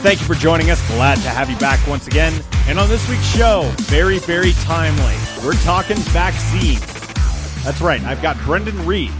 Thank you for joining us. Glad to have you back once again. And on this week's show, very, very timely, we're talking vaccines. That's right, I've got Brendan Reed.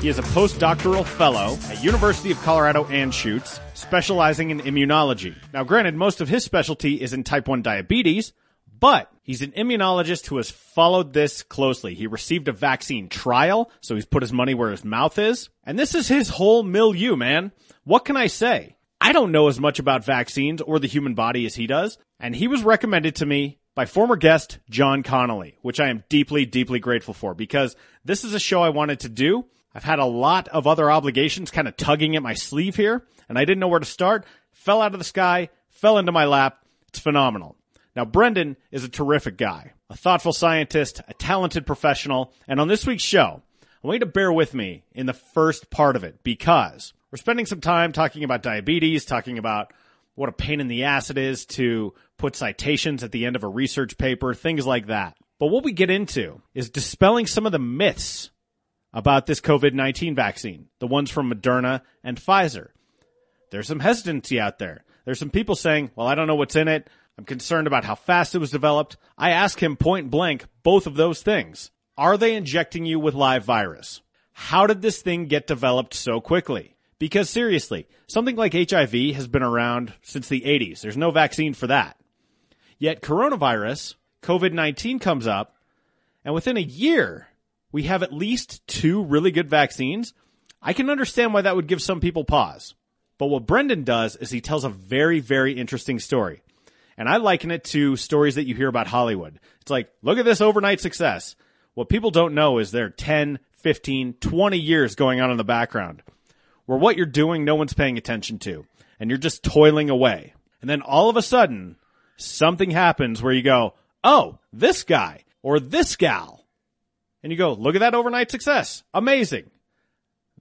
He is a postdoctoral fellow at University of Colorado Anschutz, specializing in immunology. Now, granted, most of his specialty is in type 1 diabetes, but he's an immunologist who has followed this closely. He received a vaccine trial, so he's put his money where his mouth is. And this is his whole milieu, man. What can I say? I don't know as much about vaccines or the human body as he does, and he was recommended to me by former guest John Connolly, which I am deeply, deeply grateful for because this is a show I wanted to do. I've had a lot of other obligations kind of tugging at my sleeve here, and I didn't know where to start. Fell out of the sky, fell into my lap. It's phenomenal. Now, Brendan is a terrific guy, a thoughtful scientist, a talented professional, and on this week's show, I want you to bear with me in the first part of it because we're spending some time talking about diabetes, talking about what a pain in the ass it is to put citations at the end of a research paper, things like that. But what we get into is dispelling some of the myths about this COVID 19 vaccine, the ones from Moderna and Pfizer. There's some hesitancy out there. There's some people saying, well, I don't know what's in it. I'm concerned about how fast it was developed. I ask him point blank both of those things. Are they injecting you with live virus? How did this thing get developed so quickly? Because seriously, something like HIV has been around since the 80s. There's no vaccine for that. Yet coronavirus, COVID 19 comes up, and within a year, we have at least two really good vaccines. I can understand why that would give some people pause. But what Brendan does is he tells a very, very interesting story. And I liken it to stories that you hear about Hollywood. It's like, look at this overnight success. What people don't know is there are 10, 15, 20 years going on in the background where what you're doing, no one's paying attention to. And you're just toiling away. And then all of a sudden, something happens where you go, oh, this guy or this gal. And you go, look at that overnight success. Amazing.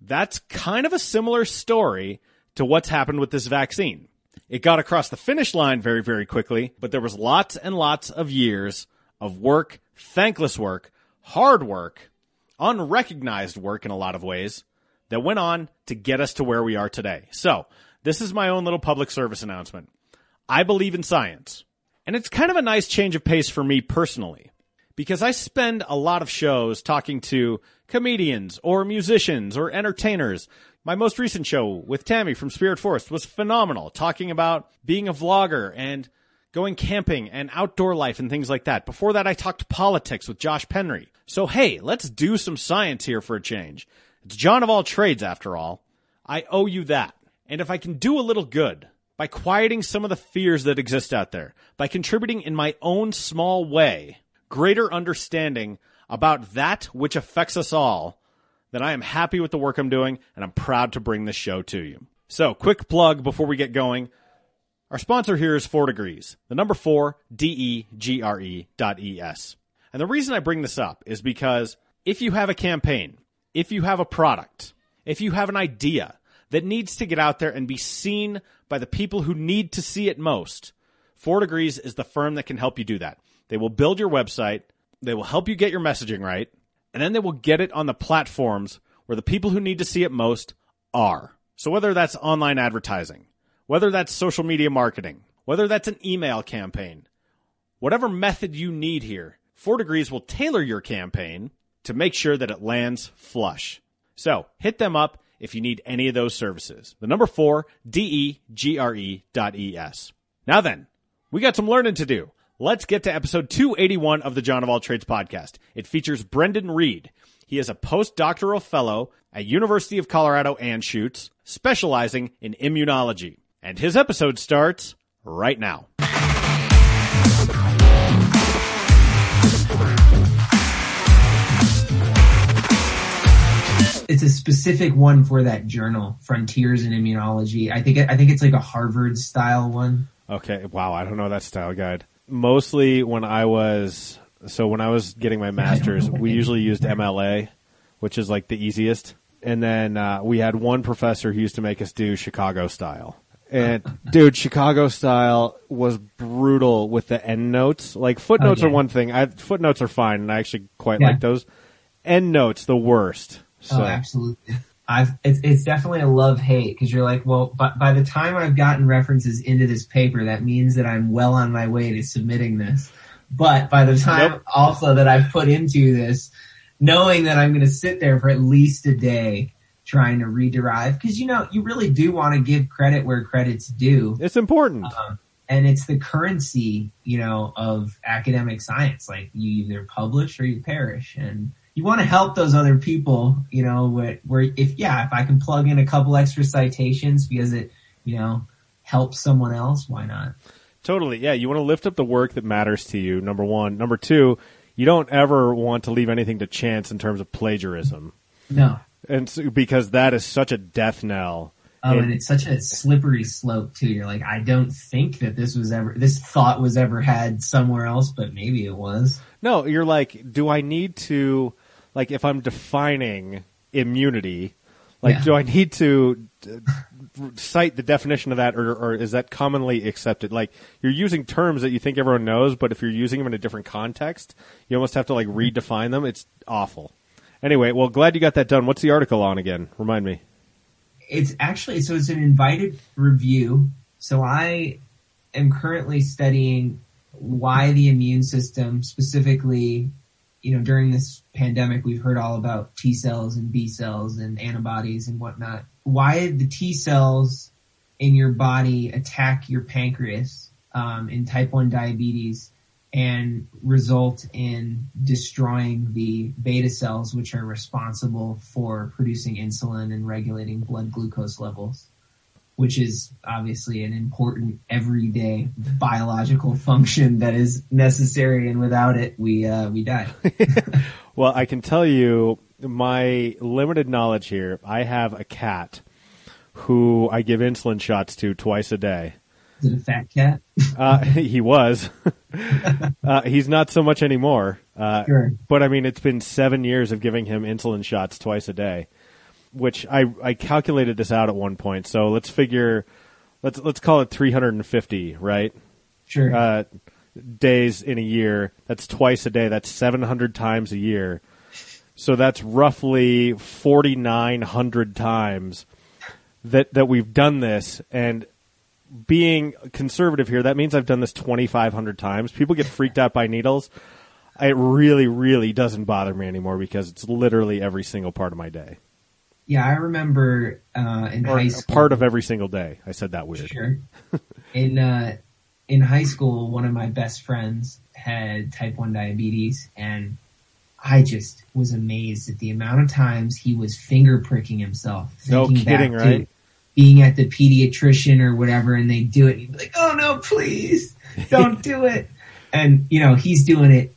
That's kind of a similar story to what's happened with this vaccine. It got across the finish line very, very quickly, but there was lots and lots of years of work, thankless work, hard work, unrecognized work in a lot of ways that went on to get us to where we are today. So, this is my own little public service announcement. I believe in science. And it's kind of a nice change of pace for me personally because I spend a lot of shows talking to comedians or musicians or entertainers. My most recent show with Tammy from Spirit Forest was phenomenal, talking about being a vlogger and going camping and outdoor life and things like that. Before that, I talked politics with Josh Penry. So hey, let's do some science here for a change. It's John of all trades after all. I owe you that. And if I can do a little good by quieting some of the fears that exist out there, by contributing in my own small way, greater understanding about that which affects us all, then I am happy with the work I'm doing and I'm proud to bring this show to you. So, quick plug before we get going. Our sponsor here is Four Degrees, the number four, D-E-G-R-E dot E-S. And the reason I bring this up is because if you have a campaign, if you have a product, if you have an idea that needs to get out there and be seen by the people who need to see it most, Four Degrees is the firm that can help you do that. They will build your website, they will help you get your messaging right, and then they will get it on the platforms where the people who need to see it most are. So whether that's online advertising, whether that's social media marketing, whether that's an email campaign, whatever method you need here, Four Degrees will tailor your campaign to make sure that it lands flush. So hit them up if you need any of those services. The number four, D-E-G-R-E dot E-S. Now then, we got some learning to do. Let's get to episode 281 of the John of All Trades podcast. It features Brendan Reed. He is a postdoctoral fellow at University of Colorado Anschutz, specializing in immunology. And his episode starts right now. It's a specific one for that journal, Frontiers in Immunology. I think I think it's like a Harvard style one. Okay, wow, I don't know that style guide. Mostly when I was so when I was getting my master's, we usually used MLA, which is like the easiest. And then uh, we had one professor who used to make us do Chicago style. And dude, Chicago style was brutal with the end notes. Like footnotes Oh, yeah. are one thing. I, footnotes are fine, and I actually quite Yeah. like those. End notes, the worst. So Oh, absolutely. I've, it's, it's definitely a love hate because you're like, well, by, by the time I've gotten references into this paper, that means that I'm well on my way to submitting this. But by the time Nope. also that I've put into this, knowing that I'm going to sit there for at least a day trying to rederive, because you know, you really do want to give credit where credit's due. it's important. Um, and it's the currency, you know, of academic science. Like you either publish or you perish, and you want to help those other people, you know, where, where if yeah, if I can plug in a couple extra citations because it, you know, helps someone else, why not? Totally. Yeah, you want to lift up the work that matters to you. Number one. Number two, you don't ever want to leave anything to chance in terms of plagiarism, No. and so, because that is such a death knell. Oh, And- and it's such a slippery slope too. You're like, I don't think that this was ever, this thought was ever had somewhere else, but maybe it was. No, you're like, do I need to, like, if I'm defining immunity, like, Yeah. do I need to uh, cite the definition of that, or, or is that commonly accepted? Like, you're using terms that you think everyone knows, but if you're using them in a different context, you almost have to like redefine them. It's awful. Anyway, well, glad you got that done. What's the article on again? Remind me. it's actually so it's an invited review. So I am currently studying why the immune system specifically, you know, during this pandemic, we've heard all about T cells and B cells and antibodies and whatnot. Why the T cells in your body attack your pancreas um, in type 1 diabetes and result in destroying the beta cells, which are responsible for producing insulin and regulating blood glucose levels, which is obviously an important everyday biological function that is necessary, and without it, we uh, we die. Well, I can tell you my limited knowledge here. I have a cat who I give insulin shots to twice a day. Is it a fat cat? Uh, he was. uh, he's not so much anymore. Uh, Sure. But I mean, it's been seven years of giving him insulin shots twice a day, which I I calculated this out at one point. So let's figure, let's let's call it 350, right? Sure. Uh, days in a year. That's twice a day. That's 700 times a year. So that's roughly 4,900 times that that we've done this and being conservative here, that means I've done this 2,500 times. People get freaked out by needles. It really, really doesn't bother me anymore because it's literally every single part of my day, yeah, I remember uh, in or high school. part of every single day. I said that weird. Sure. in uh, in high school, one of my best friends had type one diabetes, and I just was amazed at the amount of times he was finger pricking himself. No thinking kidding, right? Being at the pediatrician or whatever, and they do it, and he'd be like, "Oh no, please, don't do it." And you know, he's doing it.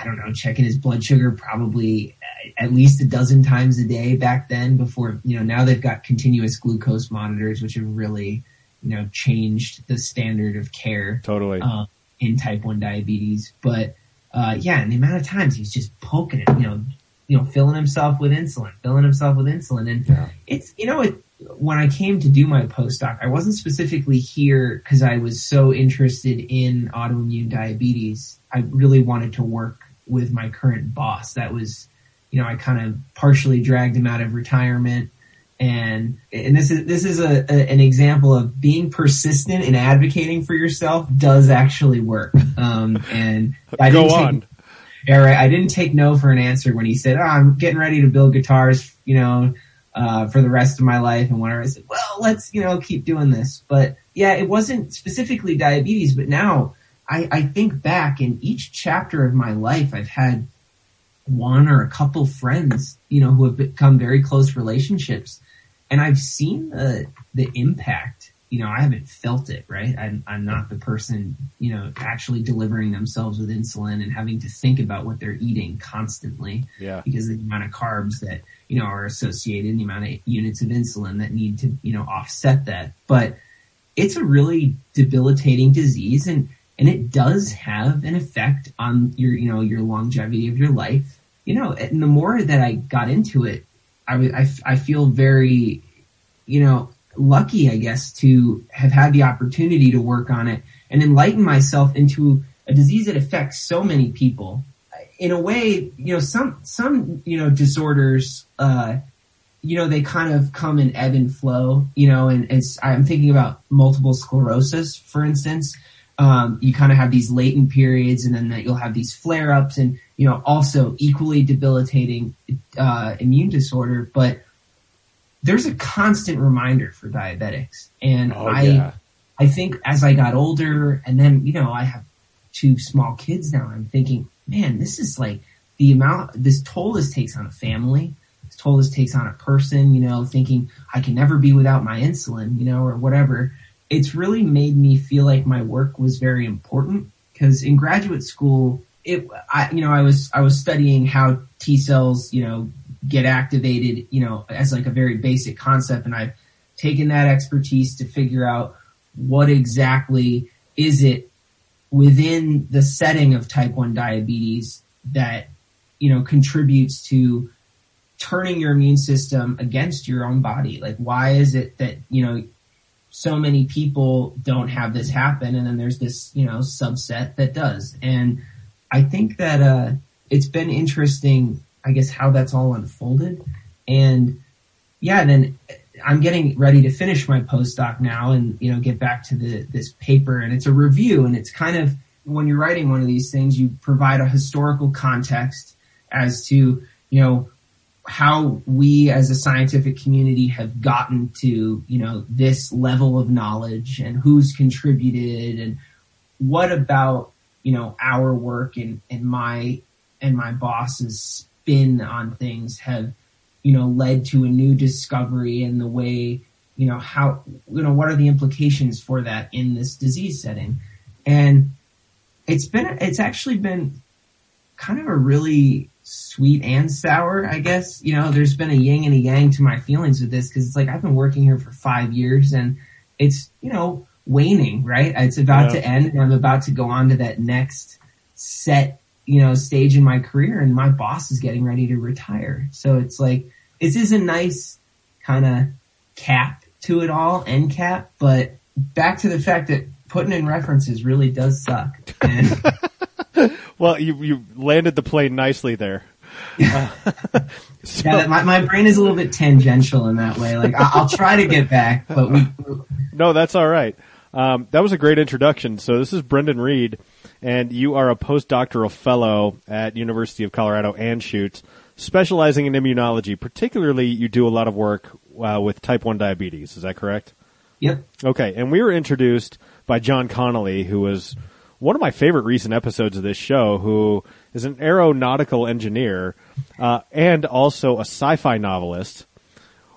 I don't know, checking his blood sugar probably at least a dozen times a day back then before, you know, now they've got continuous glucose monitors, which have really, you know, changed the standard of care Totally. uh, in type 1 diabetes. But, uh, yeah, and the amount of times he's just poking it, you know, you know, filling himself with insulin, filling himself with insulin. And Yeah. it's, you know, it, when I came to do my postdoc, I wasn't specifically here because I was so interested in autoimmune diabetes. I really wanted to work with my current boss. That was, you know, I kind of partially dragged him out of retirement. And, and this is, this is a, a, an example of being persistent and advocating for yourself does actually work. Um, and I Go didn't take- on. yeah, right. I didn't take no for an answer when he said, oh, I'm getting ready to build guitars, you know, uh, for the rest of my life and whatever. I said, well, let's, you know, keep doing this. But yeah, it wasn't specifically diabetes, but now I, I think back in each chapter of my life, I've had one or a couple friends, you know, who have become very close relationships and I've seen the, the impact. You know, I haven't felt it, right? I'm, I'm not the person, you know, actually delivering themselves with insulin and having to think about what they're eating constantly Yeah. because of the amount of carbs that, you know, are associated and the amount of units of insulin that need to, you know, offset that. But it's a really debilitating disease and, and it does have an effect on your, you know, your longevity of your life. You know, and the more that I got into it, I, I, I feel very, you know, lucky, I guess, to have had the opportunity to work on it and enlighten myself into a disease that affects so many people. In a way, you know, some, some, you know, disorders, uh, you know, they kind of come in ebb and flow, you know, and it's, I'm thinking about multiple sclerosis, for instance. Um, you kind of have these latent periods and then that you'll have these flare ups and, you know, also equally debilitating, uh, immune disorder. But there's a constant reminder for diabetics. And Oh, I, yeah. I think as I got older and then, you know, I have two small kids now, I'm thinking, man, this is like the amount, this toll this takes on a family, this toll this takes on a person, you know, thinking I can never be without my insulin, you know, or whatever. It's really made me feel like my work was very important because in graduate school, it, I, you know, I was, I was studying how T cells, you know, get activated, you know, as like a very basic concept. And I've taken that expertise to figure out what exactly is it within the setting of type 1 diabetes that, you know, contributes to turning your immune system against your own body. Like, why is it that, you know, so many people don't have this happen and then there's this, you know, subset that does. And I think that, uh, it's been interesting, I guess, how that's all unfolded. And yeah, then I'm getting ready to finish my postdoc now and, you know, get back to the, this paper and it's a review and it's kind of, when you're writing one of these things, you provide a historical context as to, you know, how we as a scientific community have gotten to, you know, this level of knowledge and who's contributed and what about, you know, our work and, and my, and my boss's spin on things have, you know, led to a new discovery in the way, you know, how, you know, what are the implications for that in this disease setting? And it's been, it's actually been kind of a really sweet and sour, I guess. You know, there's been a yin and a yang to my feelings with this because it's like I've been working here for five years and it's, you know, waning, right? It's about Yeah. to end and I'm about to go on to that next set, you know, stage in my career and my boss is getting ready to retire. So it's like, this is a nice kind of cap to it all, end cap, but back to the fact that putting in references really does suck. And Well, you you landed the plane nicely there. Uh, so, Yeah, my, my brain is a little bit tangential in that way. Like I, I'll try to get back, but we, no, that's all right. Um, that was a great introduction. So this is Brendan Reed, and you are a postdoctoral fellow at University of Colorado Anschutz, specializing in immunology. Particularly, you do a lot of work uh, with type one diabetes. Is that correct? yep, Okay, and we were introduced by John Connolly, who was one of my favorite recent episodes of this show, who is an aeronautical engineer uh, and also a sci-fi novelist.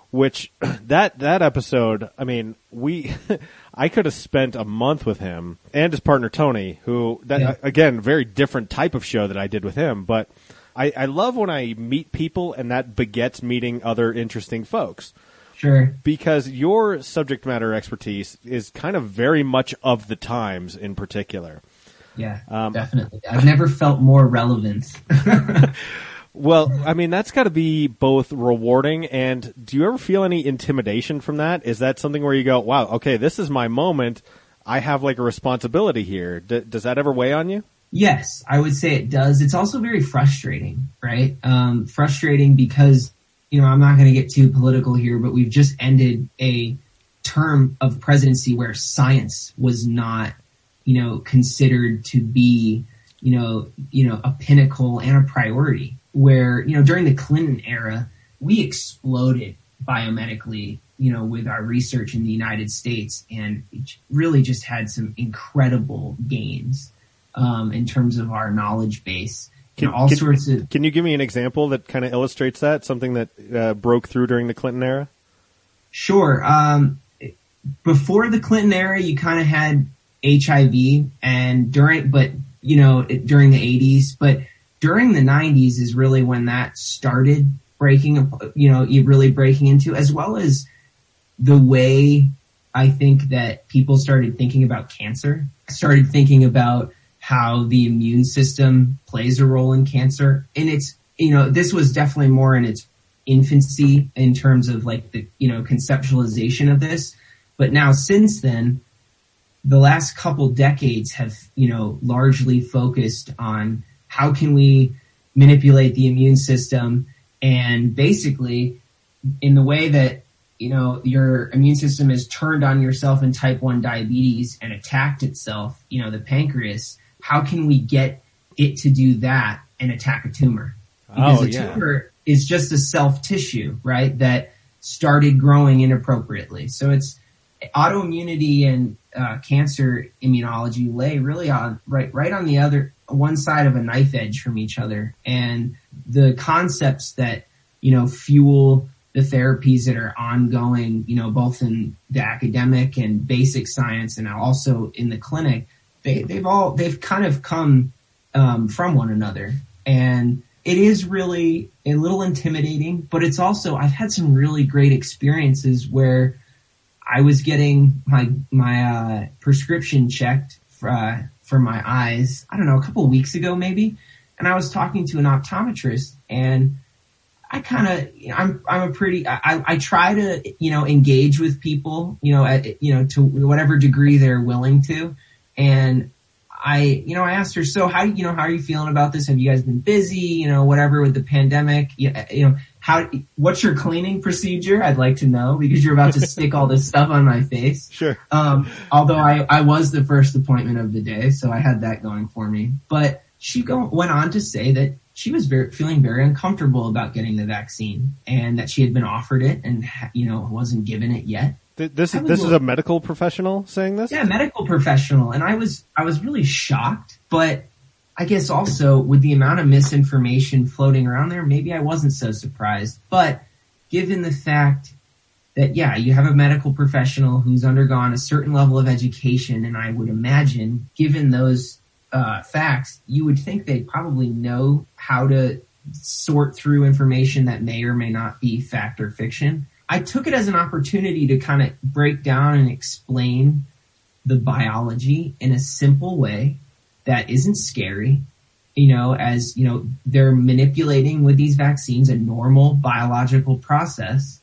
Which that that episode, I mean, we, I could have spent a month with him and his partner Tony, who that Yeah. again very different type of show that I did with him, but. I, I love when I meet people and that begets meeting other interesting folks sure. because your subject matter expertise is kind of very much of the times in particular. Yeah, Um, definitely. I've never felt more relevant. Well, I mean, that's got to be both rewarding and do you ever feel any intimidation from that? Is that something where you go, wow, okay, this is my moment. I have like a responsibility here. D- does that ever weigh on you? Yes, I would say it does. It's also very frustrating, right? Um, frustrating because, you know, I'm not going to get too political here, but we've just ended a term of presidency where science was not, you know, considered to be, you know, you know, a pinnacle and a priority. Where, you know, during the Clinton era, we exploded biomedically, you know, with our research in the United States and really just had some incredible gains um, in terms of our knowledge base. Can, all can, sorts of can you give me an example that kind of illustrates that? Something that uh, broke through during the Clinton era? Sure. Um, before the Clinton era, you kind of had HIV, and during, but you know, during the '80s, but during the '90s is really when that started breaking. You know, really breaking into, as well as the way I think that people started thinking about cancer, started thinking about how the immune system plays a role in cancer. And it's, you know, this was definitely more in its infancy in terms of like the, you know, conceptualization of this. But now since then, the last couple decades have, you know, largely focused on how can we manipulate the immune system and basically in the way that, you know, your immune system is turned on yourself in type 1 diabetes and attacked itself, you know, the pancreas, how can we get it to do that and attack a tumor? Oh, because Oh, a yeah. tumor is just a self tissue, right? That started growing inappropriately. So it's autoimmunity and uh, cancer immunology lay really on right right on the other one side of a knife edge from each other, and the concepts that you know fuel the therapies that are ongoing, you know, both in the academic and basic science, and also in the clinic, they, they've all they've kind of come um, from one another, and it is really a little intimidating, but it's also I've had some really great experiences where I was getting my my uh, prescription checked for, uh, for my eyes. I don't know, a couple weeks ago maybe, and I was talking to an optometrist, and I kind of I'm I'm a pretty I, I try to you know engage with people you know at you know to whatever degree they're willing to, and I you know I asked her so how you know how are you feeling about this? Have you guys been busy? You know whatever with the pandemic? You, you know how what's your cleaning procedure? I'd like to know because you're about to stick all this stuff on my face. Sure. Um, although I, I was the first appointment of the day, so I had that going for me. But she go, went on to say that she was very, feeling very uncomfortable about getting the vaccine and that she had been offered it and, you know, wasn't given it yet. Th- This is this is a medical professional saying this. Yeah, medical professional. And I was, I was really shocked, but I guess also with the amount of misinformation floating around there, maybe I wasn't so surprised. But given the fact that, yeah, you have a medical professional who's undergone a certain level of education, and I would imagine, given those uh, facts, you would think they probably know how to sort through information that may or may not be fact or fiction. I took it as an opportunity to kind of break down and explain the biology in a simple way that isn't scary. You know, as you know, they're manipulating with these vaccines a normal biological process.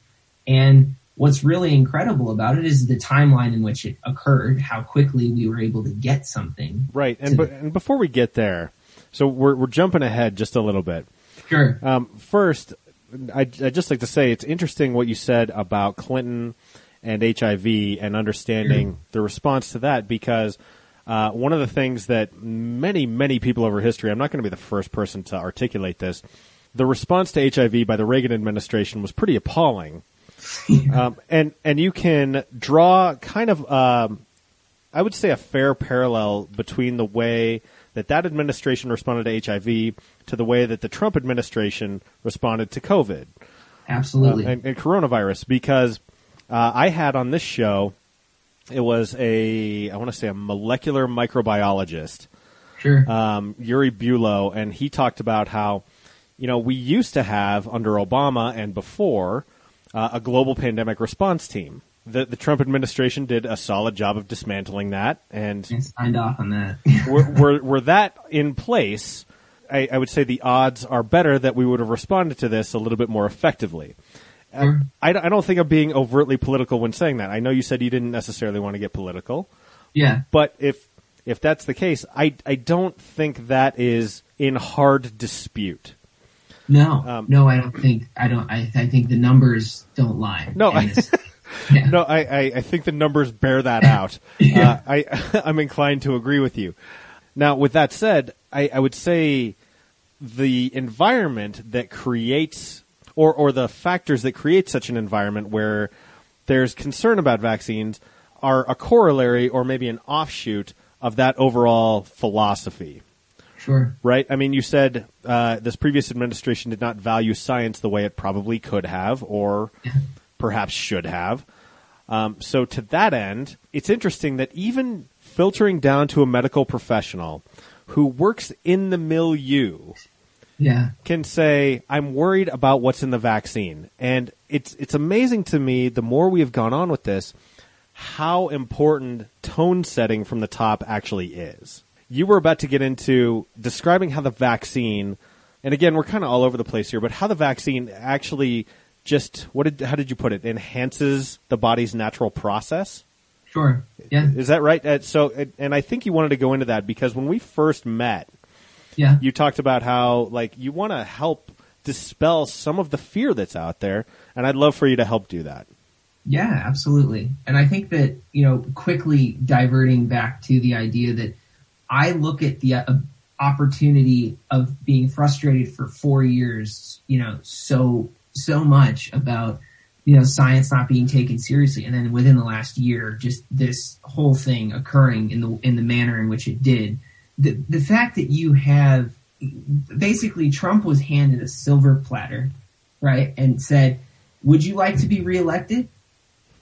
And what's really incredible about it is the timeline in which it occurred, how quickly we were able to get something. Right. And, but, and before we get there, so we're we're jumping ahead just a little bit. Sure. Um, first, I I just like to say it's interesting what you said about Clinton and HIV and understanding the response to that because uh, one of the things that many many people over history, I'm not going to be the first person to articulate this. The response to HIV by the Reagan administration was pretty appalling, um, and and you can draw kind of um, I would say a fair parallel between the way that that administration responded to HIV to the way that the Trump administration responded to COVID Absolutely. and, and coronavirus. Because uh, I had on this show, it was a I want to say a molecular microbiologist, sure. um, Yuri Bulow, and he talked about how you know we used to have under Obama and before uh, a global pandemic response team. The, the Trump administration did a solid job of dismantling that, and I signed off on that. were, were, were that in place, I, I would say the odds are better that we would have responded to this a little bit more effectively. Uh. I, don't- I don't think I'm being overtly political when saying that. I know you said you didn't necessarily want to get political, yeah. but if if that's the case, I I don't think that is in hard dispute. No, Um, no, I don't think, I don't, I, I think the numbers don't lie. No, I- yeah. No, I, I, I think the numbers bear that out. uh, I, I'm inclined to agree with you. Now, with that said, I, I would say the environment that creates, or, or the factors that create such an environment where there's concern about vaccines are a corollary or maybe an offshoot of that overall philosophy Sure. right? I mean, you said uh, this previous administration did not value science the way it probably could have, or perhaps should have. Um, so, to that end, it's interesting that even filtering down to a medical professional who works in the milieu Yeah. can say, "I'm worried about what's in the vaccine," and it's it's amazing to me. The more we have gone on with this, how important tone setting from the top actually is. You were about to get into describing how the vaccine, and again, we're kind of all over the place here, but how the vaccine actually just what did how did you put it enhances the body's natural process. Sure. Yeah. Is that right? Uh, so, and I think you wanted to go into that because when we first met, Yeah. you talked about how like you want to help dispel some of the fear that's out there, and I'd love for you to help do that. Yeah, absolutely. And I think that, you know, quickly diverting back to the idea that I look at the uh, opportunity of being frustrated for four years, you know, so, so much about, you know, science not being taken seriously. And then within the last year, just this whole thing occurring in the, in the manner in which it did. The, the fact that you have basically Trump was handed a silver platter, right? And said, would you like to be reelected?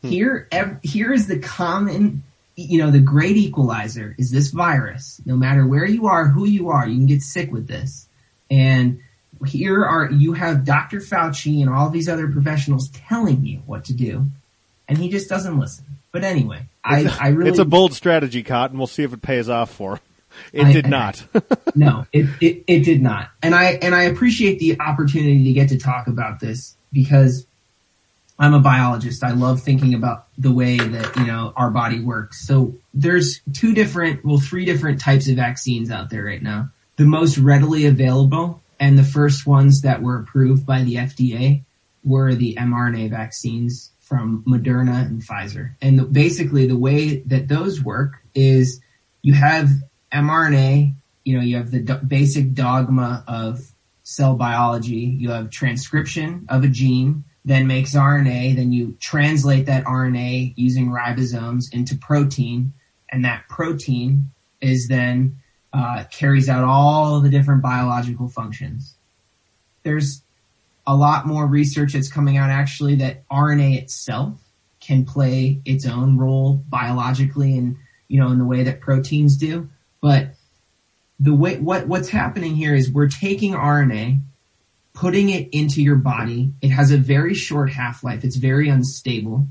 Hmm. Here, ev- here is the common, you know, the great equalizer is this virus. No matter where you are, who you are, you can get sick with this. And here are, you have Dr. Fauci and all these other professionals telling you what to do. And he just doesn't listen. But anyway, I, I really, It's a bold strategy, Cotton. We'll see if it pays off for him. It I- did not. no, it, it, it did not. And I, and I appreciate the opportunity to get to talk about this because I'm a biologist. I love thinking about the way that, you know, our body works. So there's two different, well, three different types of vaccines out there right now. The most readily available and the first ones that were approved by the FDA were the mRNA vaccines from Moderna and Pfizer. And the, basically the way that those work is you have mRNA, you know, you have the basic dogma of cell biology. You have transcription of a gene, then makes RNA, then you translate that RNA using ribosomes into protein, and that protein is then uh, carries out all the different biological functions. There's a lot more research that's coming out actually that RNA itself can play its own role biologically and you know in the way that proteins do but the way what what's happening here is we're taking RNA putting it into your body. It has a very short half-life. It's very unstable.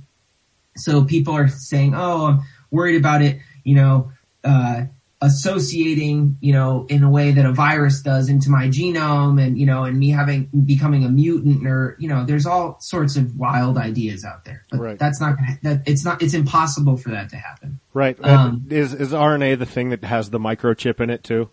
So people are saying oh I'm worried about it. You know uh associating, you know, in a way that a virus does into my genome and, you know, and me having, becoming a mutant or, you know, there's all sorts of wild ideas out there. But Right. that's not, gonna- that, it's not, it's impossible for that to happen. right. Um, is, is RNA the thing that has the microchip in it too?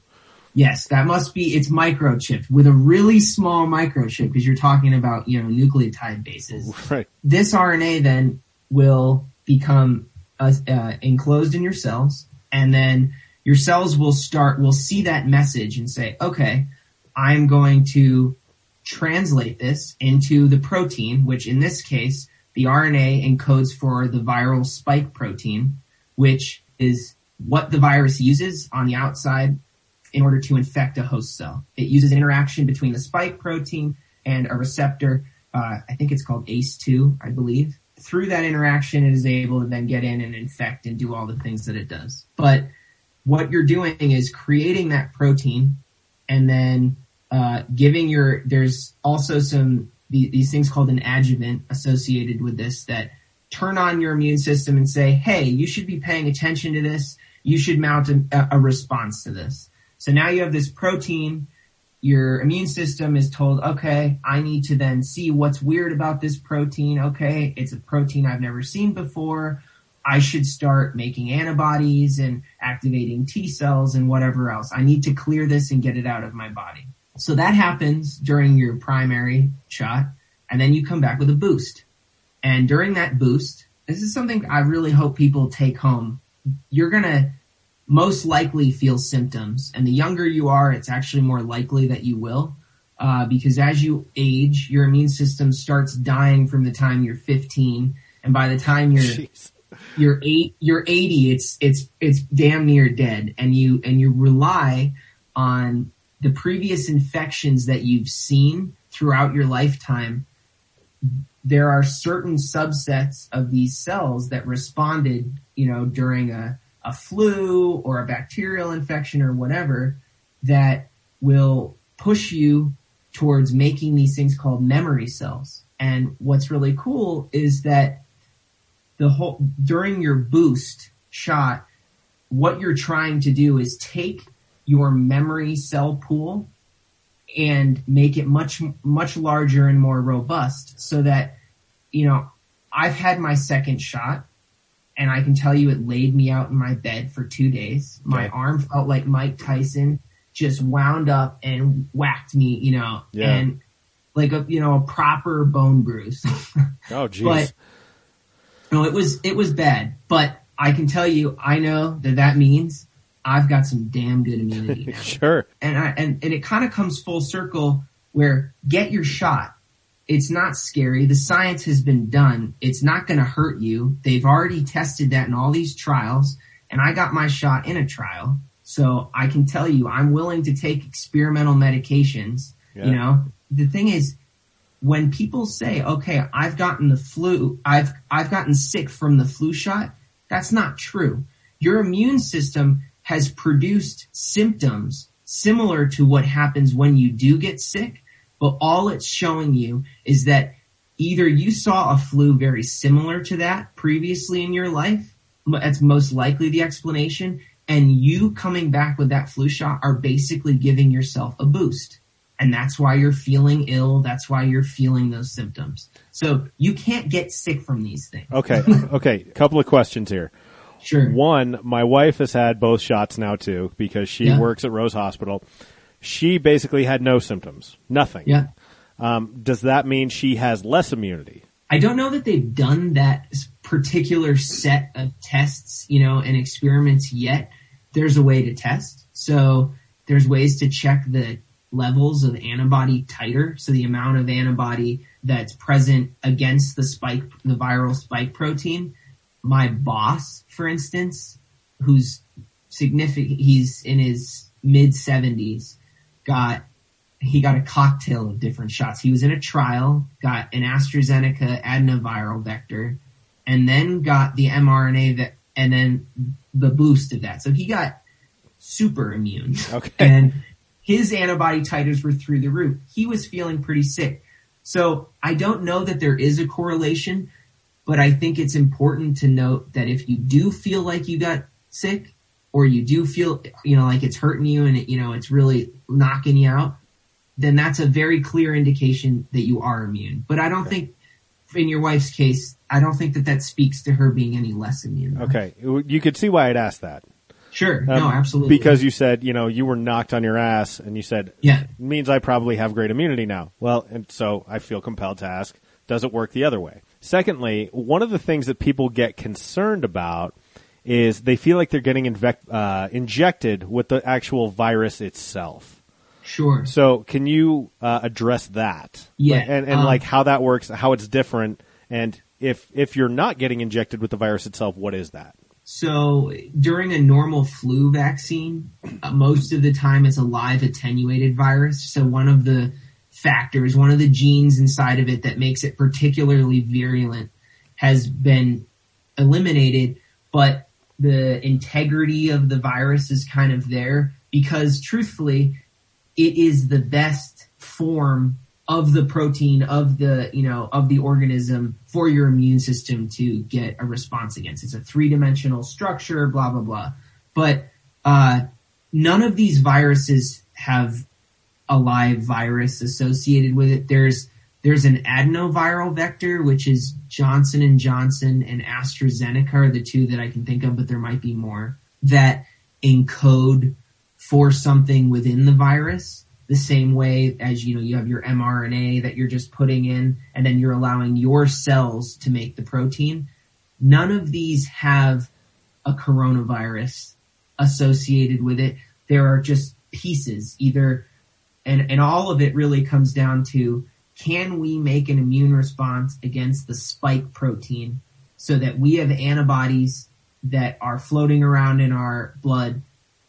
Yes, that must be, it's microchipped with a really small microchip because you're talking about, you know, nucleotide bases. Right. this RNA then will become uh, uh, enclosed in your cells, and then your cells will start will see that message and say, "Okay, I'm going to translate this into the protein, which in this case, the RNA encodes for the viral spike protein, which is what the virus uses on the outside in order to infect a host cell. It uses an interaction between the spike protein and a receptor. Uh, I think it's called ACE2, I believe. Through that interaction, it is able to then get in and infect and do all the things that it does. But what you're doing is creating that protein and then uh, giving your. There's also some the, these things called an adjuvant associated with this that turn on your immune system and say, "Hey, you should be paying attention to this. You should mount a, a response to this." So now you have this protein. Your immune system is told, okay, I need to then see what's weird about this protein. Okay, it's a protein I've never seen before. I should start making antibodies and activating T cells and whatever else. I need to clear this and get it out of my body. So that happens during your primary shot, and then you come back with a boost. And during that boost, this is something I really hope people take home. You're gonna most likely feel symptoms, and the younger you are, it's actually more likely that you will. Uh, because as you age, your immune system starts dying from the time you're 15, and by the time you're Jeez. You're eight you're 80 it's it's it's damn near dead. And you and you rely on the previous infections that you've seen throughout your lifetime. There are certain subsets of these cells that responded you know during a a flu or a bacterial infection or whatever that will push you towards making these things called memory cells. And what's really cool is that the whole during your boost shot, what you're trying to do is take your memory cell pool and make it much much larger and more robust so that you know I've had my second shot and I can tell you it laid me out in my bed for 2 days. My Okay. arm felt like Mike Tyson just wound up and whacked me, you know, Yeah. and like a you know a proper bone bruise. Oh, jeez. But- no, it was it was bad, but I can tell you, I know that that means I've got some damn good immunity now sure. and I, and and it kind of comes full circle where get your shot. It's not scary. The science has been done. It's not going to hurt you. They've already tested that in all these trials, and I got my shot in a trial. So I can tell you, I'm willing to take experimental medications. Yeah. You know, the thing is, when people say, "Okay, I've gotten the flu. I've I've gotten sick from the flu shot," that's not true. Your immune system has produced symptoms similar to what happens when you do get sick, but all it's showing you is that either you saw a flu very similar to that previously in your life, that's most likely the explanation, and you coming back with that flu shot are basically giving yourself a boost. And that's why you're feeling ill. That's why you're feeling those symptoms. So you can't get sick from these things. Okay. Okay. Couple of questions here. Sure. One, my wife has had both shots now too because she Yeah. works at Rose Hospital. She basically had no symptoms, nothing. Yeah. Um, does that mean she has less immunity? I don't know that they've done that particular set of tests, you know, and experiments yet. There's a way to test. So there's ways to check the levels of antibody titer. So the amount of antibody that's present against the spike, the viral spike protein. My boss, for instance, who's significant, he's in his mid seventies, got he got a cocktail of different shots. He was in a trial, got an AstraZeneca adenoviral vector, and then got the mRNA that, and then the boost of that. So he got super immune. Okay. And his antibody titers were through the roof. He was feeling pretty sick. So I don't know that there is a correlation, but I think it's important to note that if you do feel like you got sick or you do feel, you know, like it's hurting you and it, you know, it's really knocking you out, then that's a very clear indication that you are immune. But I don't think in your wife's case, I don't think that that speaks to her being any less immune. Okay. You could see why I'd ask that. Sure. no, Um, absolutely. Because you said, you know, you were knocked on your ass and you said, Yeah. means I probably have great immunity now. Well, and so I feel compelled to ask, does it work the other way? Secondly, one of the things that people get concerned about is they feel like they're getting invec- uh, injected with the actual virus itself. sure. So can you uh, address that? Yeah, Like, and and um, like how that works, how it's different, and if if you're not getting injected with the virus itself, what is that? So during a normal flu vaccine, uh, most of the time it's a live attenuated virus. So one of the factors, one of the genes inside of it that makes it particularly virulent has been eliminated, but the integrity of the virus is kind of there because truthfully, it is the best form of the protein of the you know of the organism for your immune system to get a response against. It's a three dimensional structure, blah blah blah. But uh, none of these viruses have a live virus associated with it. There's there's an adenoviral vector, which is Johnson and Johnson and AstraZeneca are the two that I can think of, but there might be more that encode for something within the virus the same way as you know you have your mRNA that you're just putting in and then you're allowing your cells to make the protein. None of these have a coronavirus associated with it. There are just pieces either and and all of it really comes down to can we make an immune response against the spike protein so that we have antibodies that are floating around in our blood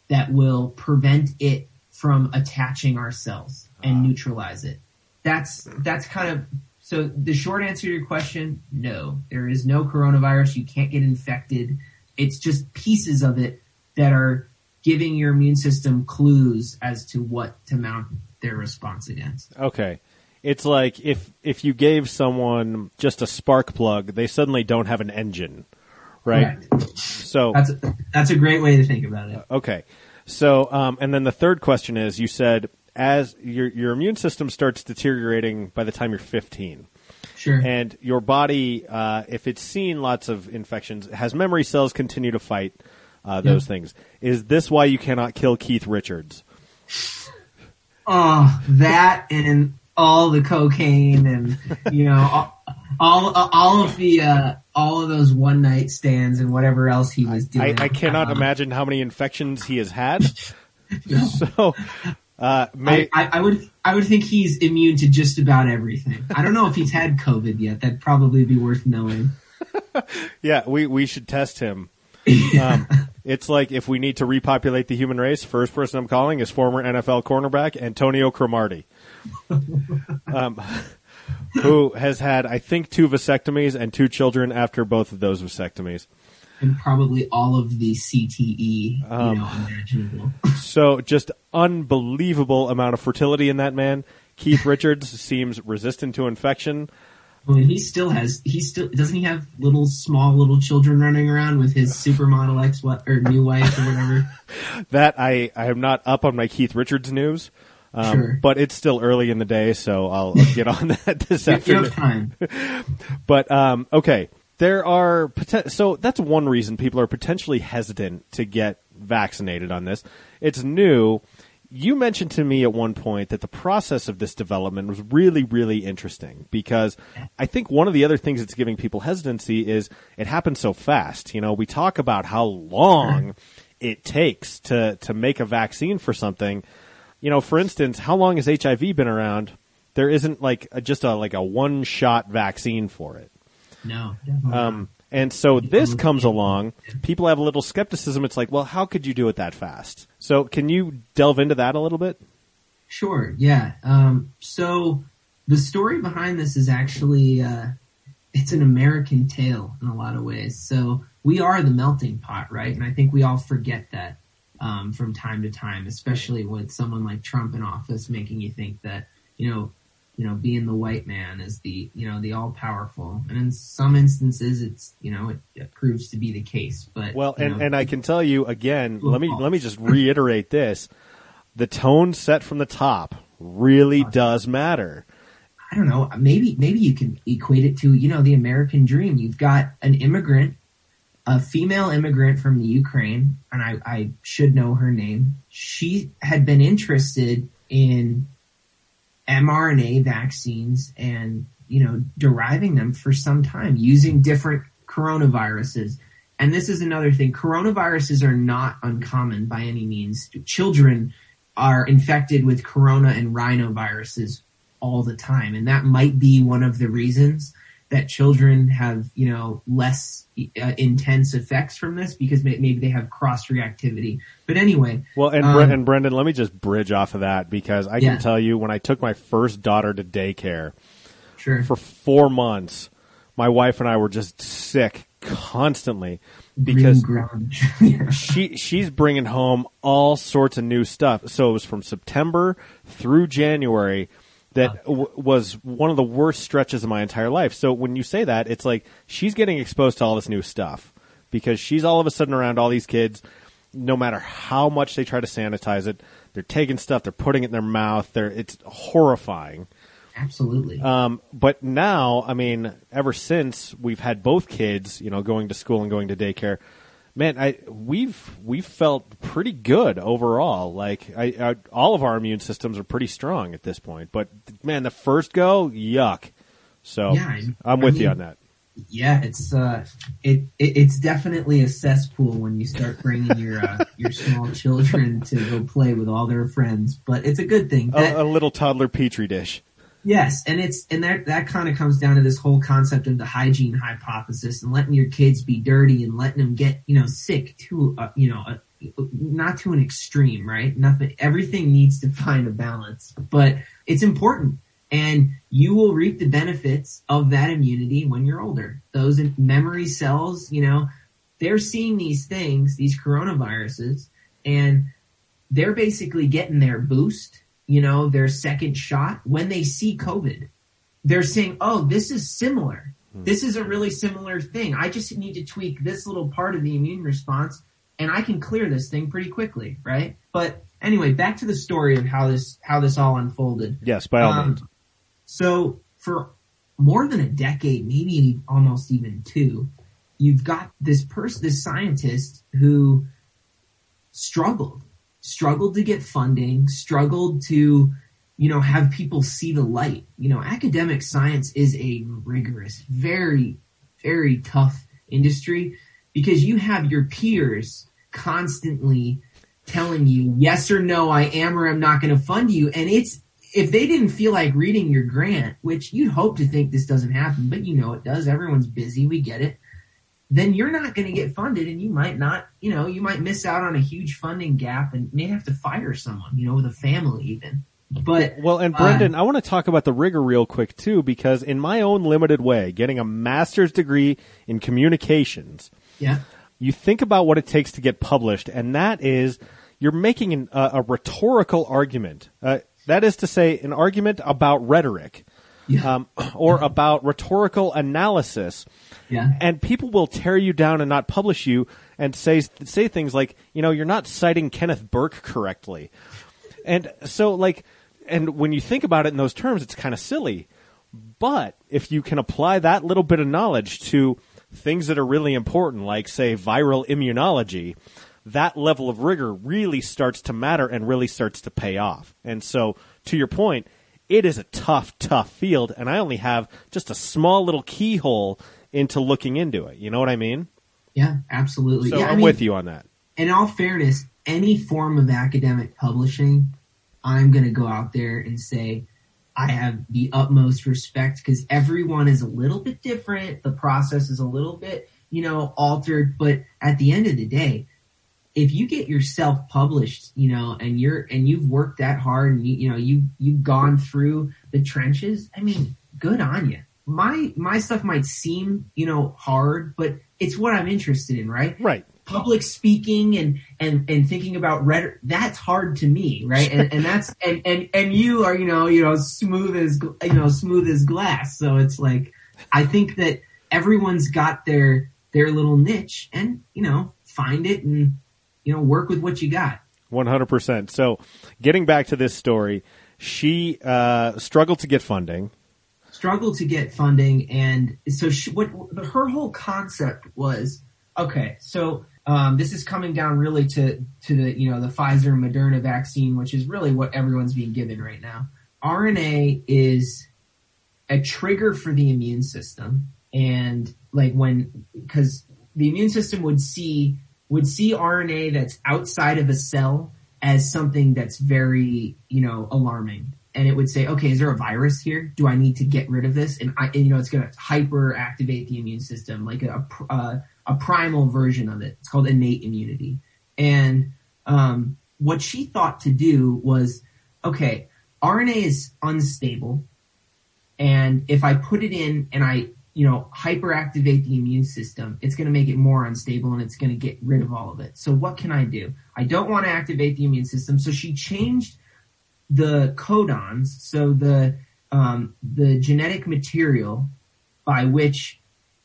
that will prevent it from attaching ourselves and uh-huh. neutralize it. That's that's kind of so the short answer to your question, no. There is no coronavirus. You can't get infected. It's just pieces of it that are giving your immune system clues as to what to mount their response against. Okay. it's like if if you gave someone just a spark plug, they suddenly don't have an engine, right? Correct. So That's that's a great way to think about it. Okay. So, um, and then the third question is, you said as your your immune system starts deteriorating by the time you're 15, Sure. and your body, uh, if it's seen lots of infections, has memory cells continue to fight uh, those things. Is this why you cannot kill Keith Richards? Oh, that and all the cocaine and you know all all, all of the uh, all of those one night stands and whatever else he was I, doing. I cannot Uh, imagine how many infections he has had. so, uh, may, I, I, I would I would think he's immune to just about everything. I don't know if he's had COVID yet. That'd probably be worth knowing. yeah, we we should test him. Um, it's like if we need to repopulate the human race, first person I'm calling is former NFL cornerback Antonio Cromartie, um, who has had, I think, two vasectomies and two children after both of those vasectomies. And probably all of the CTE, Um, know, imaginable. So just unbelievable amount of fertility in that man. Keith Richards seems resistant to infection. I mean, he still has. He still doesn't he have little small little children running around with his supermodel ex or new wife or whatever. That I, I am not up on my Keith Richards news. Um, Sure. But it's still early in the day, so I'll, get on that this afternoon. But um, okay, there are so that's one reason people are potentially hesitant to get vaccinated on this. It's new. You mentioned to me at one point that the process of this development was really, really interesting because I think one of the other things that's giving people hesitancy is it happened so fast. You know, we talk about how long it takes to to make a vaccine for something. You know, for instance, how long has HIV been around? There isn't like a, just a like a one shot vaccine for it. No. definitely. Um, and so this comes along. People have a little skepticism. It's like, well, how could you do it that fast? So can you delve into that a little bit? Sure. Yeah. Um, so the story behind this is actually uh, it's an American tale in a lot of ways. So we are the melting pot, right? And I think we all forget that um, from time to time, especially with someone like Trump in office, making you think that you know, you know, being the white man is the you know the all powerful. And in some instances, it's you know it, it proves to be the case. But Well, and, know, and I can tell you again. Let me let me just reiterate this: the tone set from the top really does matter. I don't know, maybe maybe you can equate it to, you know, the American dream. You've got an immigrant, a female immigrant from the Ukraine, and I, I should know her name. She had been interested in mRNA vaccines and, you know, deriving them for some time using different coronaviruses. And this is another thing. Coronaviruses are not uncommon by any means. Children are infected with corona and rhinoviruses all the time. And that might be one of the reasons that children have, you know, less uh, intense effects from this because may- maybe they have cross reactivity. But anyway, Well, and Um, and Brendan, let me just bridge off of that because I Yeah. can tell you when I took my first daughter to daycare sure. for four months, my wife and I were just sick constantly because Yeah. she she's bringing home all sorts of new stuff. So it was from September through January that w- was one of the worst stretches of my entire life. So when you say that, it's like she's getting exposed to all this new stuff because she's all of a sudden around all these kids. No matter how much they try to sanitize it, they're taking stuff, they're putting it in their mouth. They're it's horrifying. Absolutely. Um, but now, I mean, ever since we've had both kids, you know, going to school and going to daycare, man, I we've we've felt pretty good overall. Like, I, I all of our immune systems are pretty strong at this point. But man, the first go, yuck. So Yeah, I- I'm I with you on that. yeah, it's uh, it, it it's definitely a cesspool when you start bringing your uh, your small children to go play with all their friends. But it's a good thing. That- A, a little toddler petri dish. Yes, and it's and that that kind of comes down to this whole concept of the hygiene hypothesis and letting your kids be dirty and letting them get you know sick to uh, you know uh, not to an extreme, right? Nothing. Everything needs to find a balance, but it's important, and you will reap the benefits of that immunity when you're older. Those memory cells, you know, they're seeing these things, these coronaviruses, and they're basically getting their boost you know, their second shot when they see COVID. They're saying, oh, this is similar. This is a really similar thing. I just need to tweak this little part of the immune response and I can clear this thing pretty quickly, right? But anyway, back to the story of how this how this all unfolded. Yes, by all Um, means. So for more than a decade, maybe almost even two, you've got this person, this scientist who struggled, struggled to get funding, struggled to, you know, have people see the light. You know, academic science is a rigorous, very, very tough industry because you have your peers constantly telling you yes or no, I am or I'm not going to fund you. And it's, if they didn't feel like reading your grant, which you'd hope to think this doesn't happen, but you know it does. Everyone's busy. We get it. Then you're not going to get funded and you might not, you know, you might miss out on a huge funding gap and may have to fire someone, you know, with a family even. But Well, and uh, Brendan, I want to talk about the rigor real quick too, because in my own limited way, getting a master's degree in communications, yeah, you think about what it takes to get published, and that is you're making an, uh, a rhetorical argument. Uh, that is to say, an argument about rhetoric. yeah, Um, or about rhetorical analysis, yeah, and people will tear you down and not publish you, and say say things like, you know, you're not citing Kenneth Burke correctly, and so like, and when you think about it in those terms, it's kind of silly. But if you can apply that little bit of knowledge to things that are really important, like say viral immunology, that level of rigor really starts to matter and really starts to pay off. And so, to your point, it is a tough, tough field, and I only have just a small little keyhole into looking into it. You know what I mean? yeah, absolutely. So yeah, I I'm mean, with you on that. in all fairness, any form of academic publishing, I'm going to go out there and say I have the utmost respect because everyone is a little bit different. The process is a little bit, you know, altered. But at the end of the day, if you get yourself published, you know, and you're and you've worked that hard and you you know you you've gone through the trenches, I mean, good on you. My my stuff might seem, you know, hard, but it's what I'm interested in, right? Right. public speaking and and and thinking about rhetoric that's hard to me right and and that's and and and you are you know you know smooth as you know smooth as glass so it's like i think that everyone's got their their little niche and you know find it and you know work with what you got One hundred percent. So, getting back to this story, she uh, struggled to get funding. Struggled to get funding and so she, what her whole concept was okay so um, this is coming down really to to the you know the Pfizer and Moderna vaccine which is really what everyone's being given right now. RNA is a trigger for the immune system. And like when because the immune system would see would see RNA that's outside of a cell as something that's very you know alarming and it would say okay is there a virus here do I need to get rid of this and I and, you know it's going to hyper activate the immune system like a, a uh, a primal version of it it's called innate immunity and um, what she thought to do was okay RNA is unstable and if I put it in and I, you know, hyperactivate the immune system, it's going to make it more unstable and it's going to get rid of all of it. So what can I do? I don't want to activate the immune system. So she changed the codons, so the um, the genetic material by which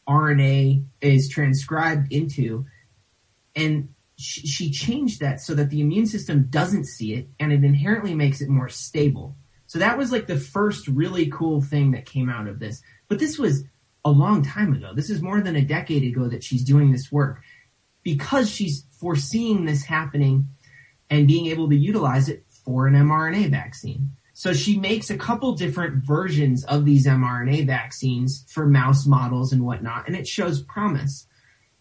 RNA is transcribed into, and she, she changed that so that the immune system doesn't see it and it inherently makes it more stable. So that was like the first really cool thing that came out of this. But this was a long time ago. This is more than a decade ago that she's doing this work because she's foreseeing this happening and being able to utilize it for an mRNA vaccine. So she makes a couple different versions of these mRNA vaccines for mouse models and whatnot, and it shows promise.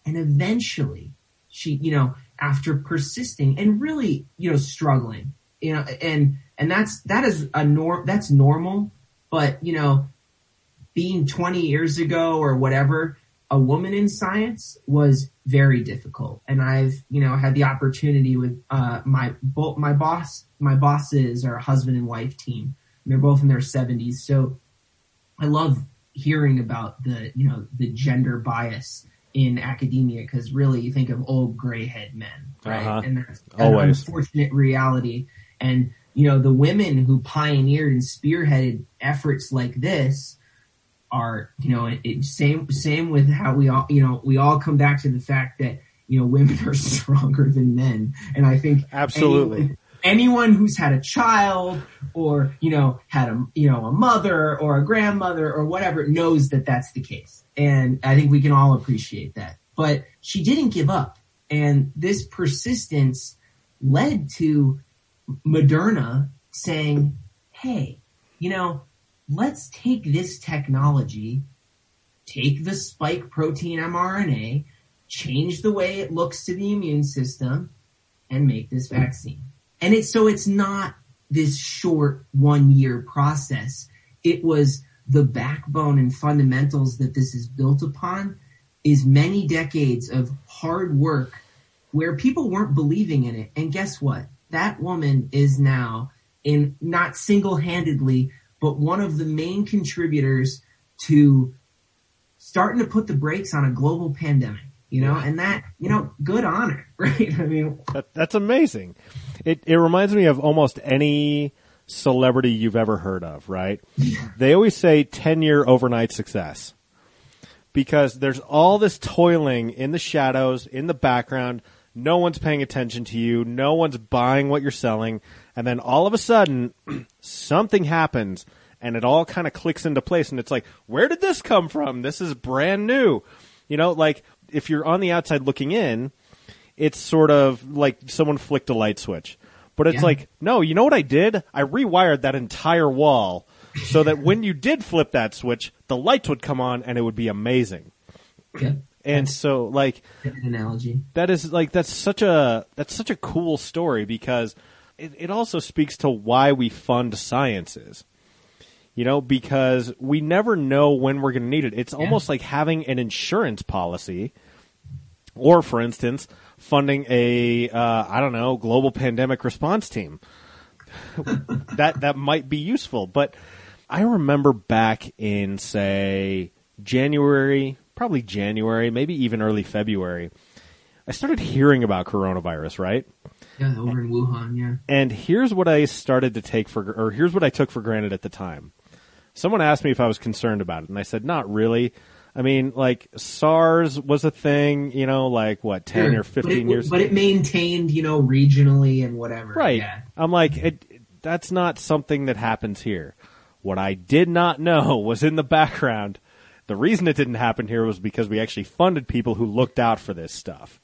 And eventually, she, you know, after persisting and really, you know, struggling, you know, and and that's that is a norm that's normal, but you know, being 20 years ago or whatever, a woman in science was very difficult. And I've, you know, had the opportunity with uh, my both my boss, my bosses are a husband and wife team. And they're both in their 70s, so I love hearing about the, you know, the gender bias in academia because really you think of old gray head men, right? Uh-huh. And that's an Always. unfortunate reality. And you know, the women who pioneered and spearheaded efforts like this are, you know, it, it, same same with how we all, you know, we all come back to the fact that you know women are stronger than men, and I think Absolutely. anyone, anyone who's had a child or you know had a you know a mother or a grandmother or whatever knows that that's the case, and I think we can all appreciate that. But she didn't give up, and this persistence led to Moderna saying, "Hey, you know." Let's take this technology, take the spike protein mRNA, change the way it looks to the immune system, and make this vaccine. And it's so it's not this short one year process. It was the backbone and fundamentals that this is built upon is many decades of hard work where people weren't believing in it. And guess what? That woman is now in not single handedly but one of the main contributors to starting to put the brakes on a global pandemic. You know, and that you know, good honor, right? I mean, That, that's amazing. It it reminds me of almost any celebrity you've ever heard of, right? They always say 10 year overnight success. Because there's all this toiling in the shadows, in the background. No one's paying attention to you. No one's buying what you're selling. And then all of a sudden, something happens and it all kind of clicks into place. And it's like, where did this come from? This is brand new. You know, like if you're on the outside looking in, it's sort of like someone flicked a light switch. But it's Yeah. like, no, you know what I did? I rewired that entire wall so that when you did flip that switch, the lights would come on and it would be amazing. yeah, And so like good analogy. that is like that's such a that's such a cool story because it, it also speaks to why we fund sciences. You know, because we never know when we're going to need it. It's almost like having an insurance policy, or for instance, funding a uh, I don't know global pandemic response team. that that might be useful, but I remember back in say January, probably January, maybe even early February. I started hearing about coronavirus, right? Yeah, over in Wuhan. Yeah, And here's what I started to take for, or here's what I took for granted at the time. Someone asked me if I was concerned about it, and I said, not really. I mean, like SARS was a thing, you know, like what, 10 Sure. or 15 but it, years but it maintained, you know, regionally and whatever. Right. Yeah. I'm like, it, that's not something that happens here. What I did not know was in the background. The reason it didn't happen here was because we actually funded people who looked out for this stuff.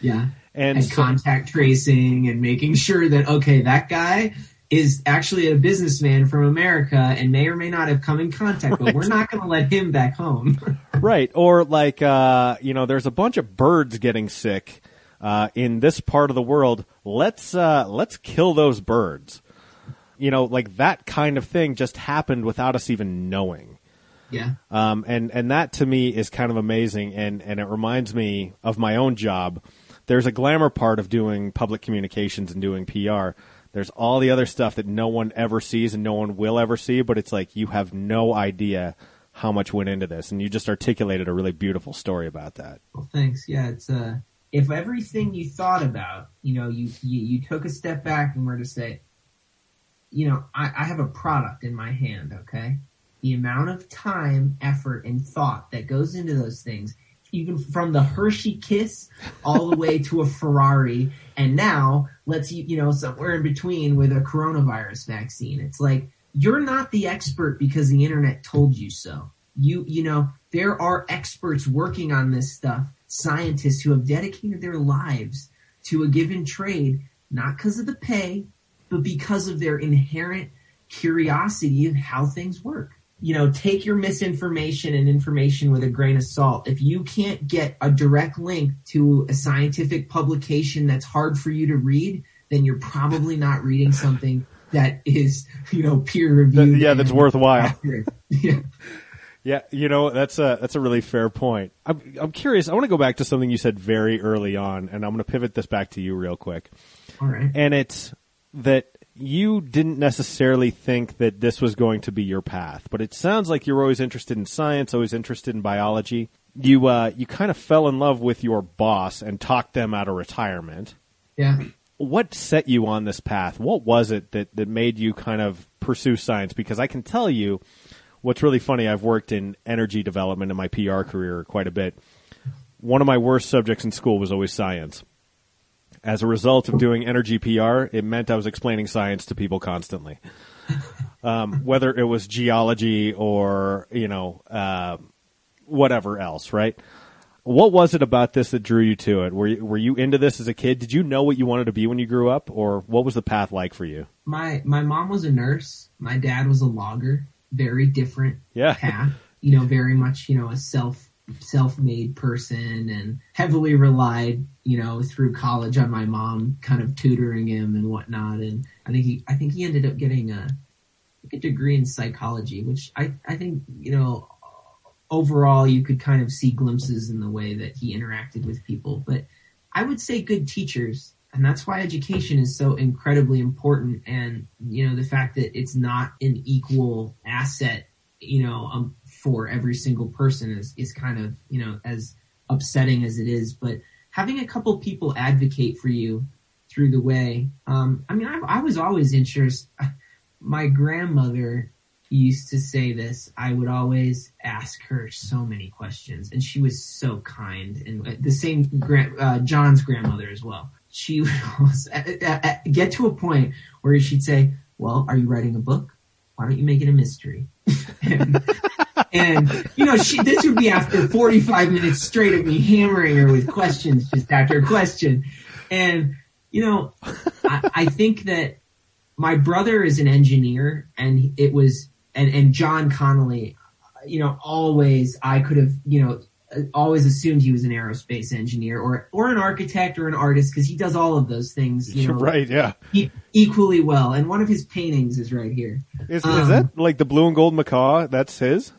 Yeah. And, And so- contact tracing and making sure that okay, that guy is actually a businessman from America and may or may not have come in contact, but we're not going to let him back home. Right. Or like, uh, you know, there's a bunch of birds getting sick, uh, in this part of the world. Let's, uh, let's kill those birds. You know, like that kind of thing just happened without us even knowing. yeah. Um, and, and that to me is kind of amazing. And, and it reminds me of my own job. There's a glamour part of doing public communications and doing PR. There's all the other stuff that no one ever sees and no one will ever see, but it's like you have no idea how much went into this. And you just articulated a really beautiful story about that. Well, thanks. Yeah, it's uh, if everything you thought about, you know, you you, you took a step back and were to say, you know, I, I have a product in my hand. Okay, the amount of time, effort, and thought that goes into those things, even from the Hershey Kiss all the way to a Ferrari, and now let's you know somewhere in between with a coronavirus vaccine. It's like you're not the expert because the internet told you so. You you know there are experts working on this stuff, scientists who have dedicated their lives to a given trade, not because of the pay, but because of their inherent curiosity of how things work. You know, take your misinformation and information with a grain of salt. If you can't get a direct link to a scientific publication that's hard for you to read, then you're probably not reading something that is, you know, peer reviewed. yeah, that's worthwhile. accurate. yeah. Yeah, you know that's a that's a really fair point. I'm I'm curious. I want to go back to something you said very early on, and I'm going to pivot this back to you real quick. All right. And it's that you didn't necessarily think that this was going to be your path, but it sounds like you're always interested in science, always interested in biology. You uh, you kind of fell in love with your boss and talked them out of retirement. Yeah. what set you on this path? What was it that, that made you kind of pursue science? Because I can tell you what's really funny. I've worked in energy development in my PR career quite a bit. One of my worst subjects in school was always science. As a result of doing energy PR, it meant I was explaining science to people constantly. Um, whether it was geology or, you know, uh, whatever else, right? What was it about this that drew you to it? Were you, were you into this as a kid? Did you know what you wanted to be when you grew up, or what was the path like for you? My my mom was a nurse. My dad was a logger. Very different Yeah. path. You know, very much you know a self self-made person and heavily relied you know through college on my mom kind of tutoring him and whatnot. And i think he i think he ended up getting a, a degree in psychology which i i think you know overall you could kind of see glimpses in the way that he interacted with people. But i would say good teachers. And that's why education is so incredibly important. And you know the fact that it's not an equal asset you know um, for every single person is is kind of you know as upsetting as it is. But having a couple people advocate for you through the way um i mean i, I was always interested. My grandmother used to say this. I would always ask her so many questions and she was so kind. And the same gra- uh, john's grandmother as well. She would get to a point where she'd say well are you writing a book? Why don't you make it a mystery and you know she this would be after 45 minutes straight of me hammering her with questions just after question and you know I, I think that my brother is an engineer and it was and and john connolly you know always i could have you know always assumed he was an aerospace engineer or or an architect or an artist because he does all of those things you know right, yeah. e- equally well and one of his paintings is right here Is, Um, is that like the blue and gold macaw? That's his?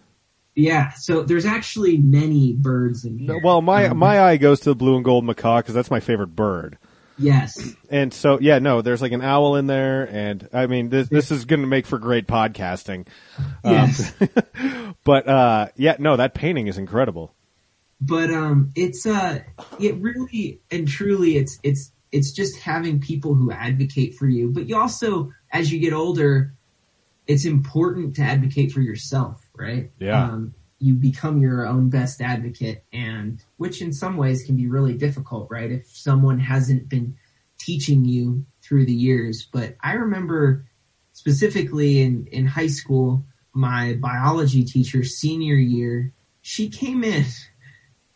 Yeah so there's actually many birds in here well, my Um, my eye goes to the blue and gold macaw because that's my favorite bird. yes And so, yeah, no, there's like an owl in there, and I mean, this this is going to make for great podcasting. Um, yes But uh, yeah, no, that painting is incredible. but um it's uh it really and truly it's it's it's just having people who advocate for you but you also as you get older it's important to advocate for yourself right Yeah. um, you become your own best advocate and which in some ways can be really difficult right if someone hasn't been teaching you through the years but i remember specifically in in high school my biology teacher senior year she came in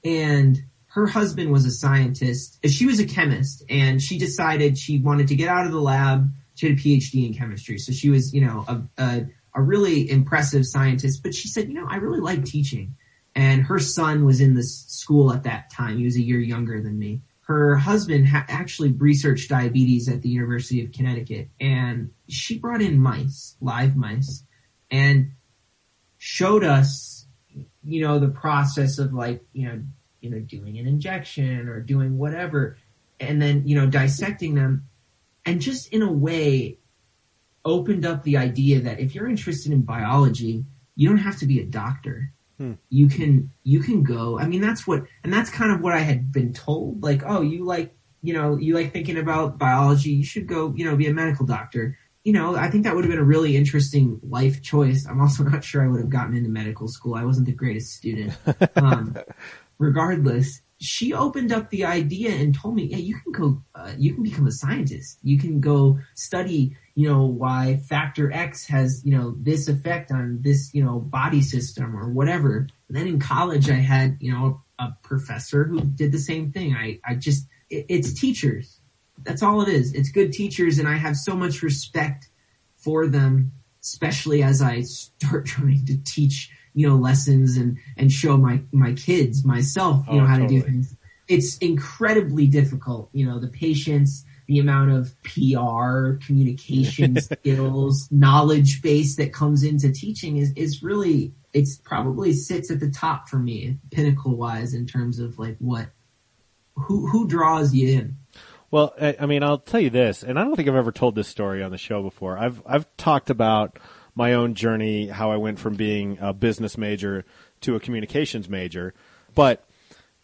and her husband was a scientist. She was a chemist, and she decided she wanted to get out of the lab. She had a PhD in chemistry, so she was, you know, a, a, a really impressive scientist. But she said, you know, I really like teaching. And her son was in this school at that time. He was a year younger than me. Her husband ha- actually researched diabetes at the University of Connecticut, and she brought in mice, live mice, and showed us you know the process of like you know you know doing an injection or doing whatever and then you know dissecting them and just in a way opened up the idea that if you're interested in biology you don't have to be a doctor Hmm. you can you can go i mean that's what and that's kind of what i had been told like oh you like you know you like thinking about biology you should go you know be a medical doctor you know, I think that would have been a really interesting life choice. I'm also not sure I would have gotten into medical school. I wasn't the greatest student. Um, regardless, she opened up the idea and told me, yeah, you can go, uh, you can become a scientist. You can go study, you know, why factor X has, you know, this effect on this, you know, body system or whatever. And then in college, I had, you know, a professor who did the same thing. I, I just, it, it's teachers. That's all it is. It's good teachers, and I have so much respect for them, especially as I start trying to teach, you know, lessons and and show my my kids myself, you Oh, know, how to do things. It's incredibly difficult, you know, the patience, the amount of PR, communication skills, knowledge base that comes into teaching is is really it's probably sits at the top for me, pinnacle wise, in terms of like what who who draws you in. Well, I, I mean, I'll tell you this, and I don't think I've ever told this story on the show before. I've I've talked about my own journey, how I went from being a business major to a communications major, but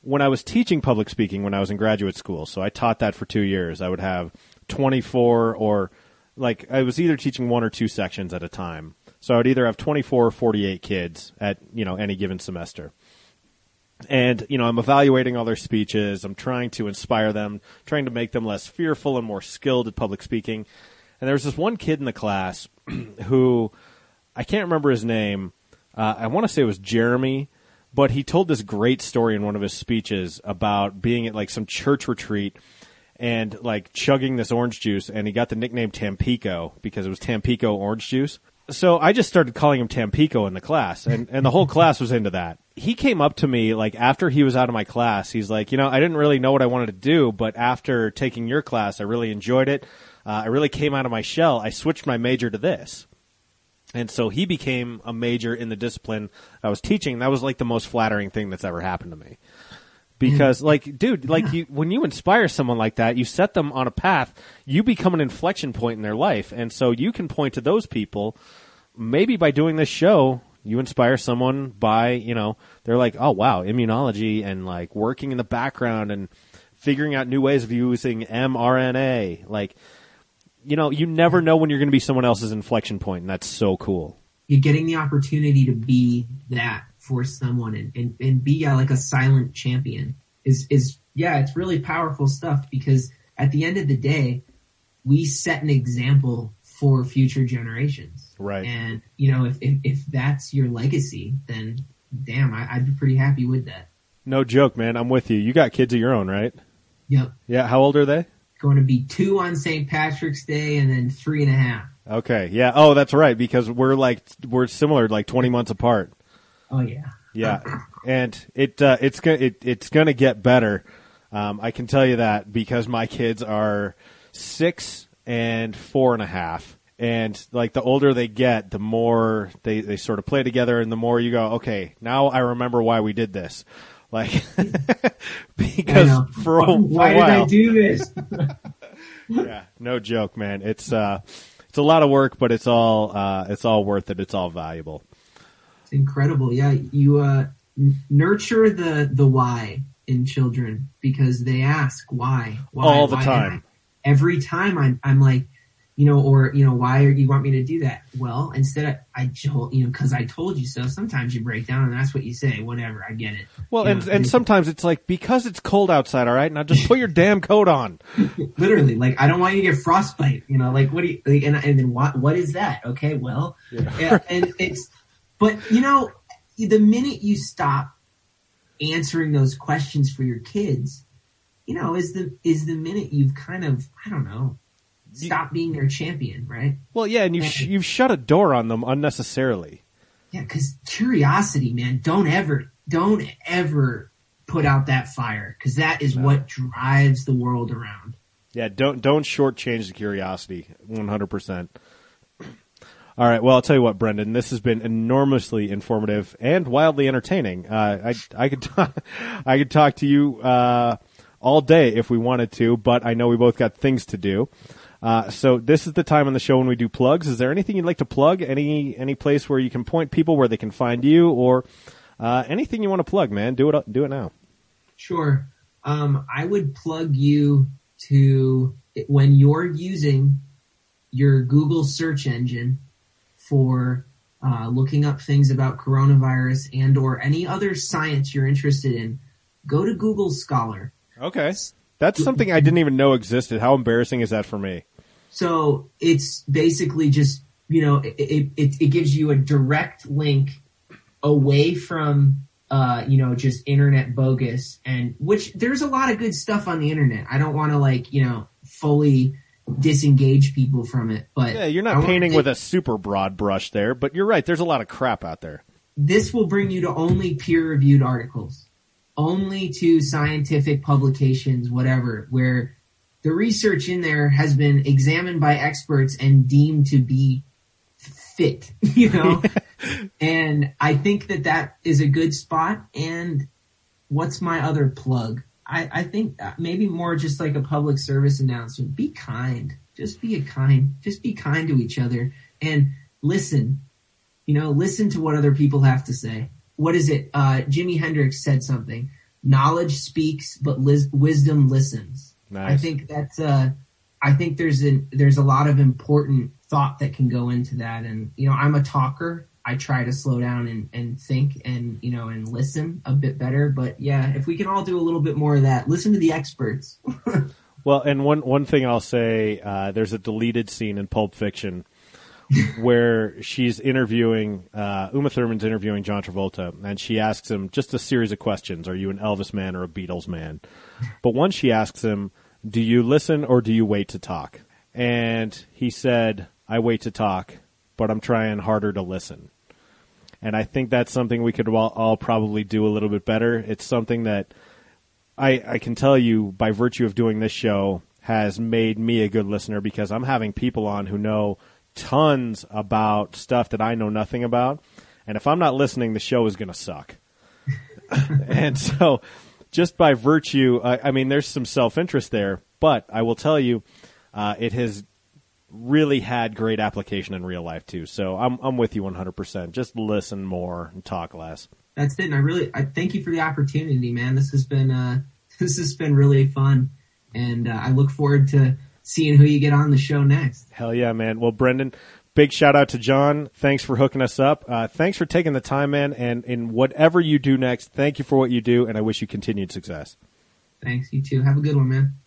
when I was teaching public speaking when I was in graduate school, so I taught that for two years. I would have 24 or like I was either teaching one or two sections at a time. So I'd either have 24 or 48 kids at, you know, any given semester. And, you know, I'm evaluating all their speeches. I'm trying to inspire them, trying to make them less fearful and more skilled at public speaking. And there was this one kid in the class who I can't remember his name. Uh, I want to say it was Jeremy, but he told this great story in one of his speeches about being at like some church retreat and like chugging this orange juice, and he got the nickname Tampico because it was Tampico orange juice. So I just started calling him Tampico in the class, and, and the whole class was into that. He came up to me like after he was out of my class. He's like, you know, I didn't really know what I wanted to do, but after taking your class, I really enjoyed it. Uh, I really came out of my shell. I switched my major to this. And so he became a major in the discipline I was teaching. That was like the most flattering thing that's ever happened to me. Because mm. like, dude, like you, when you inspire someone like that, you set them on a path, you become an inflection point in their life. And so you can point to those people. Maybe by doing this show, you inspire someone by, you know, they're like, oh wow, immunology and like working in the background and figuring out new ways of using mRNA. Like, you know, you never know when you're going to be someone else's inflection point, and that's so cool. You're getting the opportunity to be that for someone and, and, and be uh, like a silent champion is, is, yeah, it's really powerful stuff because at the end of the day, we set an example for future generations. Right. And, you know, if, if, if that's your legacy, then damn, I, I'd be pretty happy with that. No joke, man. I'm with you. You got kids of your own, right? Yep. Yeah. How old are they? Going to be two on St. Patrick's Day and then three and a half. Okay. Yeah. Oh, that's right. Because we're like we're similar, like 20 months apart. Oh yeah. Yeah. And it uh, it's gonna it, it's gonna get better. Um, I can tell you that because my kids are six and four and a half. And like the older they get, the more they, they sort of play together and the more you go, okay, now I remember why we did this. Like, because for a, for Why a did I do this? yeah, no joke, man. It's uh, it's a lot of work, but it's all uh, it's all worth it. It's all valuable. It's incredible. Yeah, you uh, n- nurture the the why in children because they ask why, why All the why? time. I- every time I'm I'm like, you know, or you know, why are you want me to do that? Well, instead of, I told you know because I told you so. Sometimes you break down and that's what you say. Whatever, I get it. Well, You and know, and sometimes it's like because it's cold outside. All right, now just put your damn coat on. literally like I don't want you to get frostbite. You know, like what do you like, and and then what what is that? Okay, well, yeah, and it's but you know the minute you stop answering those questions for your kids, you know, is the is the minute you've kind of I don't know stop being their champion, right? Well, yeah, and you sh- you've shut a door on them unnecessarily. Yeah, because curiosity, man, don't ever, don't ever put out that fire because that is what drives the world around. Yeah, don't don't shortchange the curiosity. One hundred percent. All right. Well, I'll tell you what, Brendan. This has been enormously informative and wildly entertaining. Uh, I I could talk, I could talk to you uh, all day if we wanted to, but I know we both got things to do. Uh, so this is the time on the show when we do plugs. Is there anything you'd like to plug? Any any place where you can point people where they can find you, or uh, anything you want to plug? Man, do it do it now. Sure. Um, I would plug you to when you're using your Google search engine for uh, looking up things about coronavirus and or any other science you're interested in. Go to Google Scholar. Okay. That's something I didn't even know existed. How embarrassing is that for me? So it's basically just you know it it, it, gives you a direct link away from uh, you know just internet bogus and which there's a lot of good stuff on the internet. I don't want to like you know fully disengage people from it, but Yeah, you're I not wanna painting with a super broad brush there, but you're right. There's a lot of crap out there. this will bring you to only peer reviewed articles, only to scientific publications, whatever, where the research in there has been examined by experts and deemed to be fit, you know? and I think that that is a good spot. And what's my other plug? I, I think uh, maybe more just like a public service announcement. Be kind. Just be a kind. Just be kind to each other and listen. You know, listen to what other people have to say. What is it? Uh, Jimi Hendrix said something. Knowledge speaks, but lis- wisdom listens. Nice. I think that's uh, I think there's a there's a lot of important thought that can go into that. And you know, I'm a talker. I try to slow down and, and think and you know and listen a bit better. But yeah, if we can all do a little bit more of that, listen to the experts. Well, and one one thing I'll say, uh, there's a deleted scene in Pulp Fiction where she's interviewing uh, Uma Thurman's interviewing John Travolta, and she asks him just a series of questions: Are you an Elvis man or a Beatles man? But once she asks him, "Do you listen or do you wait to talk?" and he said, "I wait to talk, but I'm trying harder to listen." And I think that's something we could all, all probably do a little bit better. It's something that I, I can tell you by virtue of doing this show has made me a good listener because I'm having people on who know tons about stuff that I know nothing about. And if I'm not listening, the show is going to suck. and so, just by virtue, I, I mean, there's some self interest there, but I will tell you, uh, it has really had great application in real life too. So I'm I'm with you 100%. Just listen more and talk less. That's it. And I really I thank you for the opportunity, man. This has been uh this has been really fun, and uh, I look forward to seeing who you get on the show next. Hell yeah, man. Well, Brendan, big shout out to John. Thanks for hooking us up. Uh, thanks for taking the time, man. And in whatever you do next, thank you for what you do, and I wish you continued success. Thanks. You too. Have a good one, man.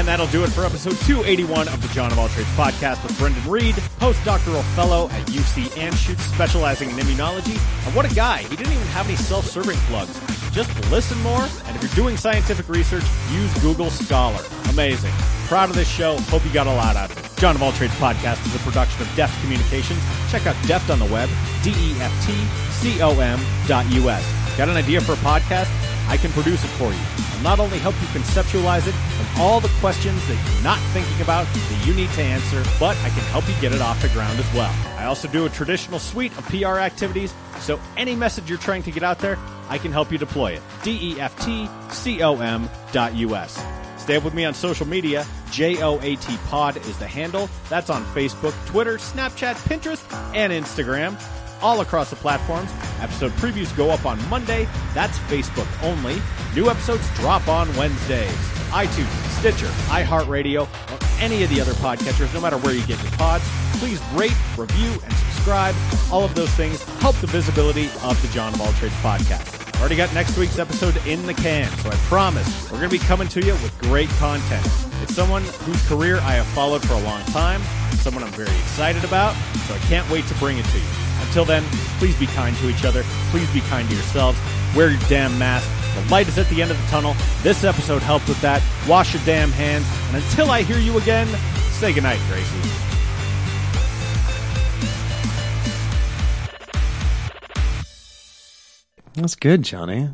And that'll do it for episode 281 of the John of All Trades podcast with Brendan Reed, postdoctoral fellow at UC Anschutz, specializing in immunology. And what a guy! He didn't even have any self-serving plugs. Just listen more, and if you're doing scientific research, use Google Scholar. Amazing. Proud of this show. Hope you got a lot out of it. John of All Trades podcast is a production of Deft Communications. Check out Deft on the web, D-E-F-T-C-O-M dot U-S. Got an idea for a podcast? I can produce it for you. I'll not only help you conceptualize it and all the questions that you're not thinking about that you need to answer, but I can help you get it off the ground as well. I also do a traditional suite of PR activities, so any message you're trying to get out there, I can help you deploy it. D-E-F-T-C-O-M dot U-S. Stay up with me on social media. J-O-A-T Pod is the handle. That's on Facebook, Twitter, Snapchat, Pinterest, and Instagram all across the platforms. Episode previews go up on Monday. That's Facebook only. New episodes drop on Wednesdays. iTunes, Stitcher, iHeartRadio, or any of the other podcatchers, no matter where you get your pods. Please rate, review, and subscribe. All of those things help the visibility of the John of All Trades podcast. Already got next week's episode in the can, so I promise we're going to be coming to you with great content. It's someone whose career I have followed for a long time, someone I'm very excited about, so I can't wait to bring it to you. Until then, please be kind to each other. Please be kind to yourselves. Wear your damn mask. The light is at the end of the tunnel. This episode helped with that. Wash your damn hands. And until I hear you again, say goodnight, Gracie. That's good, Johnny.